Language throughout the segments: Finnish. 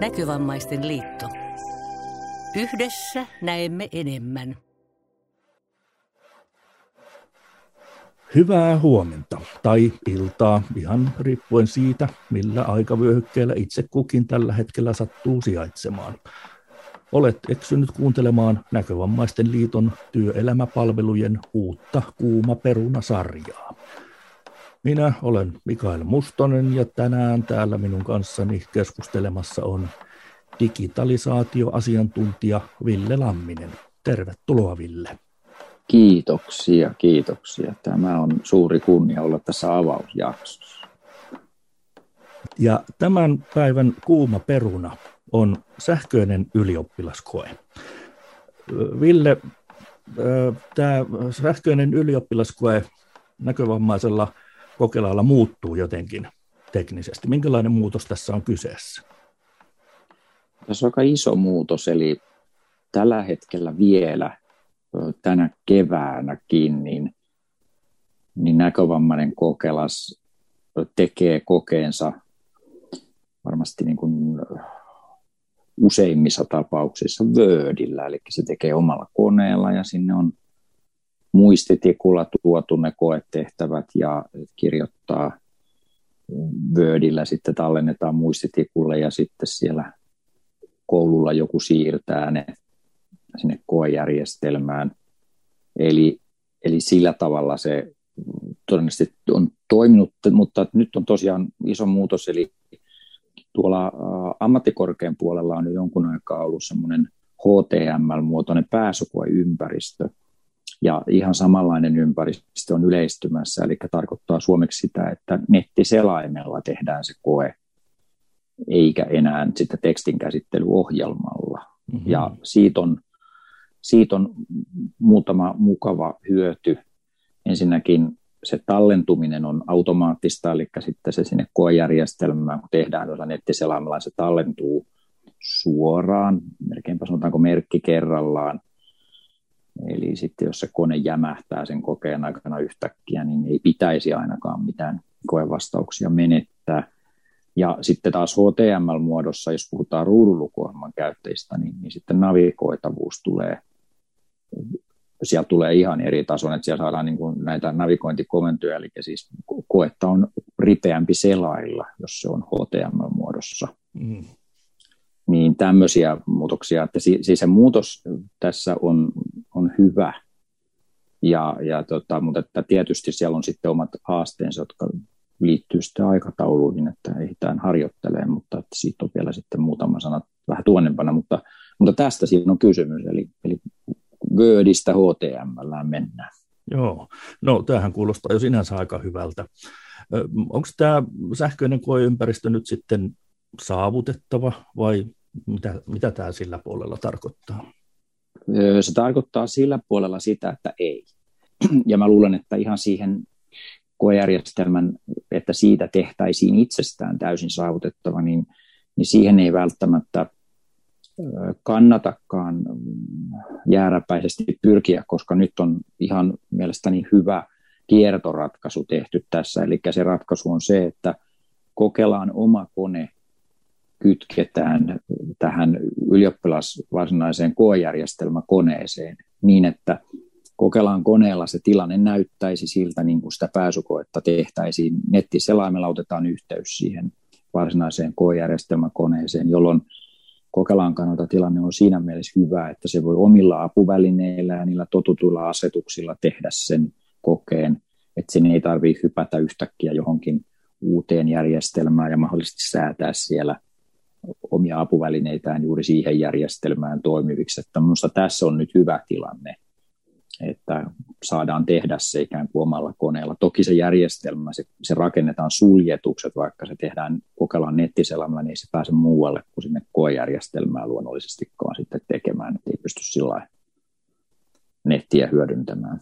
Näkövammaisten liitto. Yhdessä näemme enemmän. Hyvää huomenta tai iltaa, ihan riippuen siitä, millä aikavyöhykkeellä itse kukin tällä hetkellä sattuu sijaitsemaan. Olet eksynyt kuuntelemaan Näkövammaisten liiton työelämäpalvelujen uutta Kuuma peruna-sarjaa. Minä olen Mikael Mustonen ja tänään täällä minun kanssani keskustelemassa on digitalisaatioasiantuntija Ville Lamminen. Tervetuloa Ville. Kiitoksia, kiitoksia. Tämä on suuri kunnia olla tässä avausjaksossa. Ja tämän päivän kuuma peruna on sähköinen ylioppilaskoe. Ville, tämä sähköinen ylioppilaskoe näkövammaisella kokelailla muuttuu jotenkin teknisesti. Minkälainen muutos tässä on kyseessä? Tässä on aika iso muutos, eli tällä hetkellä vielä tänä keväänäkin, niin, niin näkövammainen kokelas tekee kokeensa varmasti niin kuin useimmissa tapauksissa Wordillä, eli se tekee omalla koneella ja sinne on muistitikulla tuotu ne koetehtävät ja kirjoittaa Wordillä sitten tallennetaan muistitikulle ja sitten siellä koululla joku siirtää ne sinne koejärjestelmään. Eli, eli sillä tavalla se todennäköisesti on toiminut, mutta nyt on tosiaan iso muutos, eli tuolla ammattikorkean puolella on jo jonkun aikaa ollut semmoinen HTML-muotoinen pääsykoeympäristö, ja ihan samanlainen ympäristö on yleistymässä, eli tarkoittaa suomeksi sitä, että nettiselaimella tehdään se koe, eikä enää sitten tekstinkäsittelyohjelmalla. Mm-hmm. Ja siitä on, siitä on muutama mukava hyöty. Ensinnäkin se tallentuminen on automaattista, eli sitten se sinne koejärjestelmään, kun tehdään tuolla nettiselaimella, se tallentuu suoraan, melkeinpä sanotaanko merkki kerrallaan, Eli sitten jos se kone jämähtää sen kokeen aikana yhtäkkiä, niin ei pitäisi ainakaan mitään koevastauksia menettää. Ja sitten taas HTML-muodossa, jos puhutaan ruudunlukuohjelman käyttäjistä, niin, niin sitten navigoitavuus tulee, siellä tulee ihan eri tason, että siellä saadaan niin kuin näitä navigointikomentoja, eli siis koetta on ripeämpi selailla, jos se on HTML-muodossa. Mm niin tämmöisiä muutoksia, että siis se muutos tässä on, on hyvä, ja, ja tota, mutta että tietysti siellä on sitten omat haasteensa, jotka liittyy sitten aikatauluihin, että ehditään harjoittelemaan, mutta että siitä on vielä sitten muutama sana vähän tuonnempana, mutta, mutta tästä siinä on kysymys, eli, eli Wordistä HTML mennään. Joo, no tämähän kuulostaa jo sinänsä aika hyvältä. Onko tämä sähköinen koeympäristö nyt sitten saavutettava vai mitä, mitä tämä sillä puolella tarkoittaa? Se tarkoittaa sillä puolella sitä, että ei. Ja mä luulen, että ihan siihen koejärjestelmän, että siitä tehtäisiin itsestään täysin saavutettava, niin, niin siihen ei välttämättä kannatakaan jääräpäisesti pyrkiä, koska nyt on ihan mielestäni hyvä kiertoratkaisu tehty tässä. Eli se ratkaisu on se, että kokeillaan oma kone kytketään tähän ylioppilas varsinaiseen koejärjestelmäkoneeseen niin, että kokeillaan koneella se tilanne näyttäisi siltä, niin kuin sitä pääsykoetta tehtäisiin. Nettiselaimella otetaan yhteys siihen varsinaiseen koejärjestelmäkoneeseen, jolloin Kokelaan kannalta tilanne on siinä mielessä hyvä, että se voi omilla apuvälineillä ja niillä totutuilla asetuksilla tehdä sen kokeen, että sen ei tarvitse hypätä yhtäkkiä johonkin uuteen järjestelmään ja mahdollisesti säätää siellä omia apuvälineitään juuri siihen järjestelmään toimiviksi. Että minusta tässä on nyt hyvä tilanne, että saadaan tehdä se ikään kuin omalla koneella. Toki se järjestelmä, se, se rakennetaan suljetukset, vaikka se tehdään kokeillaan nettiselämällä, niin ei se pääse muualle kuin sinne koejärjestelmää luonnollisestikaan sitten tekemään, että ei pysty sillä nettiä hyödyntämään.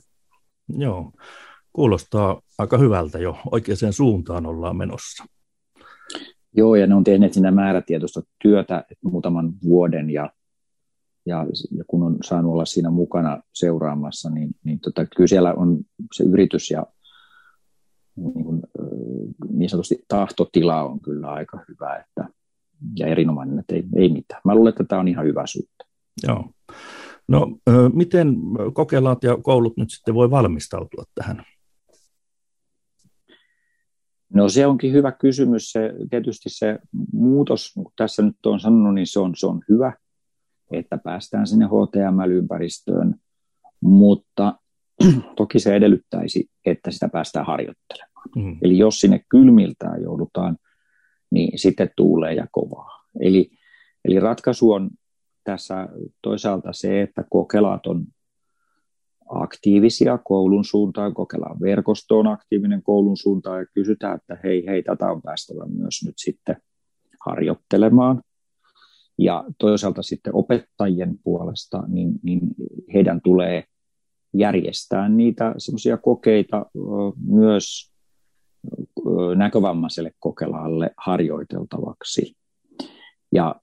Joo, kuulostaa aika hyvältä jo. Oikeaan suuntaan ollaan menossa. Joo, ja ne on tehneet siinä määrätietoista työtä muutaman vuoden, ja, ja, ja kun on saanut olla siinä mukana seuraamassa, niin, niin tota, kyllä siellä on se yritys ja niin, kuin, niin sanotusti tahtotila on kyllä aika hyvä, että, ja erinomainen, että ei, ei mitään. Mä luulen, että tämä on ihan hyvä suunta. Joo. No, miten kokelaat ja koulut nyt sitten voi valmistautua tähän? No se onkin hyvä kysymys. Se, tietysti se muutos, kun tässä nyt on sanonut, niin se on, se on hyvä, että päästään sinne HTML-ympäristöön, mutta toki se edellyttäisi, että sitä päästään harjoittelemaan. Mm. Eli jos sinne kylmiltään joudutaan, niin sitten tuulee ja kovaa. Eli, eli ratkaisu on tässä toisaalta se, että kokelaat on aktiivisia koulun suuntaan, kokeillaan verkostoon aktiivinen koulun suuntaan ja kysytään, että hei, hei, tätä on päästävä myös nyt sitten harjoittelemaan. Ja toisaalta sitten opettajien puolesta, niin, niin heidän tulee järjestää niitä semmoisia kokeita myös näkövammaiselle kokelaalle harjoiteltavaksi. Ja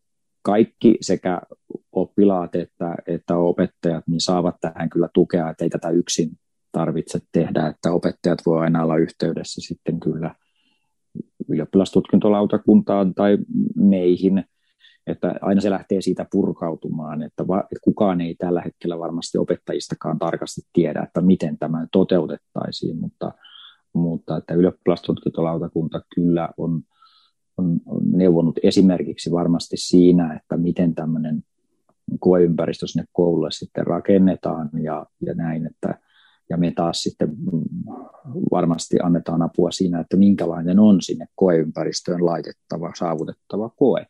kaikki sekä oppilaat että, että opettajat niin saavat tähän kyllä tukea, että ei tätä yksin tarvitse tehdä, että opettajat voi aina olla yhteydessä sitten kyllä ylioppilastutkintolautakuntaan tai meihin, että aina se lähtee siitä purkautumaan, että, va, että kukaan ei tällä hetkellä varmasti opettajistakaan tarkasti tiedä, että miten tämä toteutettaisiin, mutta, mutta että ylioppilastutkintolautakunta kyllä on on, on neuvonut esimerkiksi varmasti siinä, että miten tämmöinen koeympäristö sinne koululle sitten rakennetaan ja, ja näin, että ja me taas sitten varmasti annetaan apua siinä, että minkälainen on sinne koeympäristöön laitettava, saavutettava koe.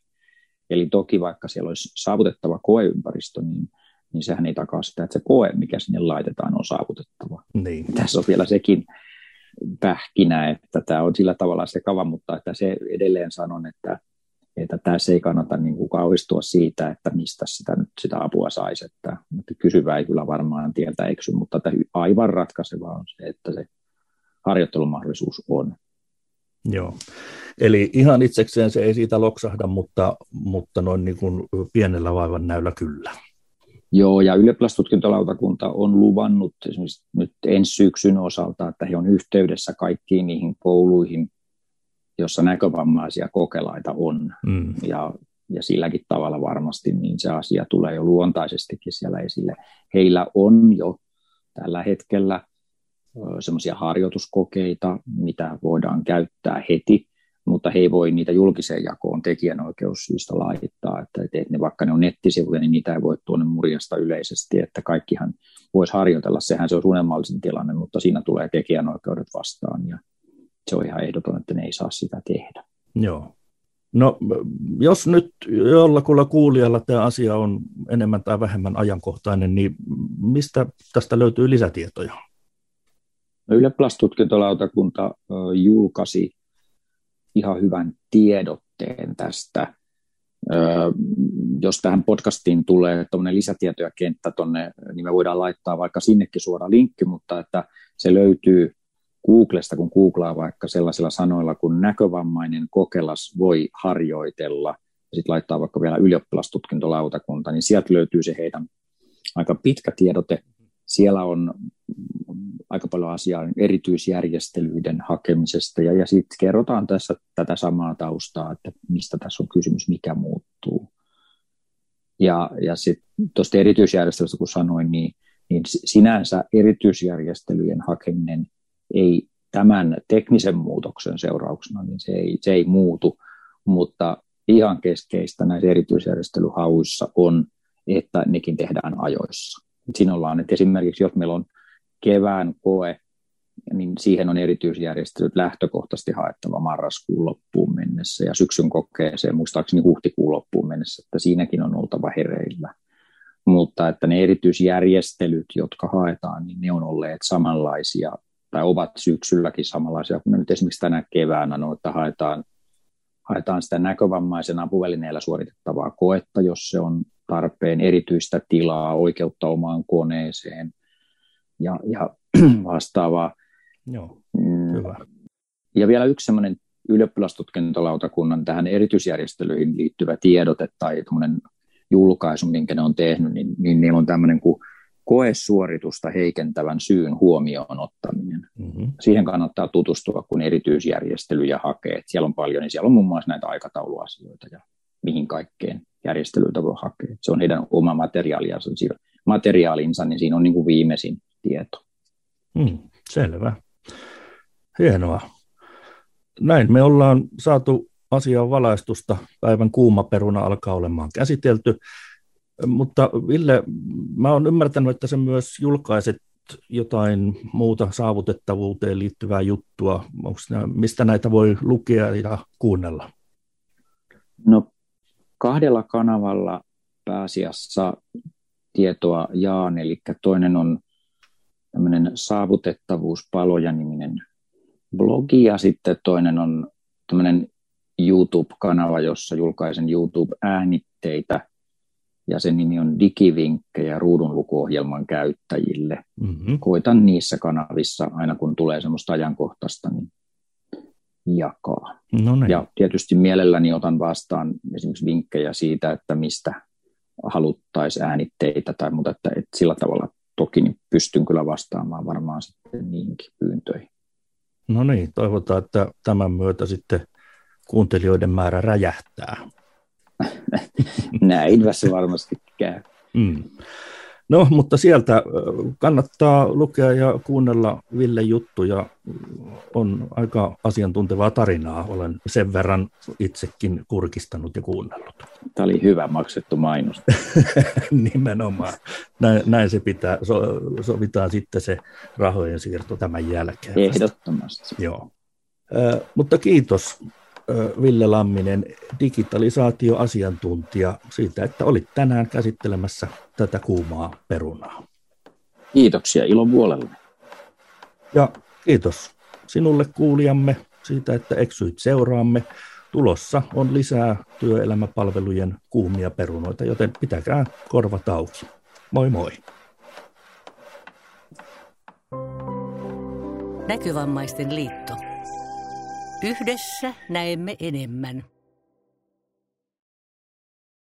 Eli toki vaikka siellä olisi saavutettava koeympäristö, niin, niin sehän ei takaa sitä, että se koe, mikä sinne laitetaan, on saavutettava. Niin. Tässä on vielä sekin pähkinä, että tämä on sillä tavalla sekava, mutta että se edelleen sanon, että, että tässä ei kannata niin kuin kauhistua siitä, että mistä sitä, nyt sitä apua saisi. Että, että kysyvä ei kyllä varmaan tieltä eksy, mutta että aivan ratkaisevaa on se, että se harjoittelumahdollisuus on. Joo. Eli ihan itsekseen se ei siitä loksahda, mutta, mutta noin niin kuin pienellä vaivan näyllä kyllä. Joo, ja ylioppilastutkintolautakunta on luvannut esimerkiksi nyt ensi syksyn osalta, että he on yhteydessä kaikkiin niihin kouluihin, jossa näkövammaisia kokelaita on. Mm. Ja, ja silläkin tavalla varmasti niin se asia tulee jo luontaisestikin siellä esille. Heillä on jo tällä hetkellä semmoisia harjoituskokeita, mitä voidaan käyttää heti mutta he ei voi niitä julkiseen jakoon tekijänoikeussyistä laittaa, että, että ne, vaikka ne on nettisivuja, niin niitä ei voi tuonne murjasta yleisesti, että kaikkihan voisi harjoitella, sehän se on unelmallisin tilanne, mutta siinä tulee tekijänoikeudet vastaan ja se on ihan ehdoton, että ne ei saa sitä tehdä. Joo. No jos nyt jollakulla kuulijalla tämä asia on enemmän tai vähemmän ajankohtainen, niin mistä tästä löytyy lisätietoja? No, Ylioppilastutkintolautakunta julkaisi ihan hyvän tiedotteen tästä. jos tähän podcastiin tulee tuommoinen lisätietoja kenttä tonne, niin me voidaan laittaa vaikka sinnekin suora linkki, mutta että se löytyy Googlesta, kun googlaa vaikka sellaisilla sanoilla kun näkövammainen kokelas voi harjoitella, ja sitten laittaa vaikka vielä ylioppilastutkintolautakunta, niin sieltä löytyy se heidän aika pitkä tiedote. Siellä on aika paljon asiaa erityisjärjestelyiden hakemisesta ja, ja sitten kerrotaan tässä tätä samaa taustaa, että mistä tässä on kysymys, mikä muuttuu. Ja, ja sitten tuosta erityisjärjestelystä, kun sanoin, niin, niin sinänsä erityisjärjestelyjen hakeminen ei tämän teknisen muutoksen seurauksena, niin se ei, se ei muutu, mutta ihan keskeistä näissä erityisjärjestelyhauissa on, että nekin tehdään ajoissa. Siinä ollaan, että esimerkiksi jos meillä on kevään koe, niin siihen on erityisjärjestelyt lähtökohtaisesti haettava marraskuun loppuun mennessä ja syksyn kokeeseen muistaakseni huhtikuun loppuun mennessä, että siinäkin on oltava hereillä. Mutta että ne erityisjärjestelyt, jotka haetaan, niin ne on olleet samanlaisia tai ovat syksylläkin samanlaisia kuin nyt esimerkiksi tänä keväänä, no, että haetaan, haetaan sitä näkövammaisen apuvälineellä suoritettavaa koetta, jos se on tarpeen erityistä tilaa, oikeutta omaan koneeseen – ja, ja vastaavaa. Joo, mm. hyvä. Ja vielä yksi semmoinen ylioppilastutkintolautakunnan tähän erityisjärjestelyihin liittyvä tiedote tai julkaisu, minkä ne on tehnyt, niin, niin niillä on tämmöinen kuin koesuoritusta heikentävän syyn huomioon ottaminen. Mm-hmm. Siihen kannattaa tutustua, kun erityisjärjestelyjä hakee. Et siellä on paljon, niin siellä on muun muassa näitä aikatauluasioita ja mihin kaikkeen järjestelyitä voi hakea. Se on heidän oma materiaalinsa, materiaalinsa niin siinä on niin kuin viimeisin tieto. Hmm, selvä. Hienoa. Näin me ollaan saatu asian valaistusta. Päivän kuuma peruna alkaa olemaan käsitelty. Mutta Ville, mä oon ymmärtänyt, että sä myös julkaiset jotain muuta saavutettavuuteen liittyvää juttua. Onko mistä näitä voi lukea ja kuunnella? No kahdella kanavalla pääasiassa tietoa jaan, eli toinen on tämmöinen saavutettavuuspaloja-niminen blogi ja sitten toinen on tämmöinen YouTube-kanava, jossa julkaisen YouTube-äänitteitä ja sen nimi on Digivinkkejä ruudunlukuohjelman käyttäjille. Mm-hmm. Koitan niissä kanavissa aina kun tulee semmoista ajankohtaista, niin jakaa. No niin. Ja tietysti mielelläni otan vastaan esimerkiksi vinkkejä siitä, että mistä haluttaisiin äänitteitä tai muuta, että, että sillä tavalla toki niin pystyn kyllä vastaamaan varmaan sitten niinkin pyyntöihin. No niin, toivotaan, että tämän myötä sitten kuuntelijoiden määrä räjähtää. Näin se varmasti käy. Mm. No, mutta sieltä kannattaa lukea ja kuunnella Ville juttuja. On aika asiantuntevaa tarinaa. Olen sen verran itsekin kurkistanut ja kuunnellut. Tämä oli hyvä maksettu mainos. Nimenomaan. Näin, näin se pitää. So, sovitaan sitten se rahojen siirto tämän jälkeen. Ehdottomasti. Joo. Äh, mutta kiitos Ville Lamminen, digitalisaatioasiantuntija, siitä, että olit tänään käsittelemässä tätä kuumaa perunaa. Kiitoksia ilon puolelle. Ja kiitos sinulle kuulijamme siitä, että eksyit seuraamme. Tulossa on lisää työelämäpalvelujen kuumia perunoita, joten pitäkää korvat auki. Moi moi. Näkövammaisten liitto. Yhdessä näemme enemmän.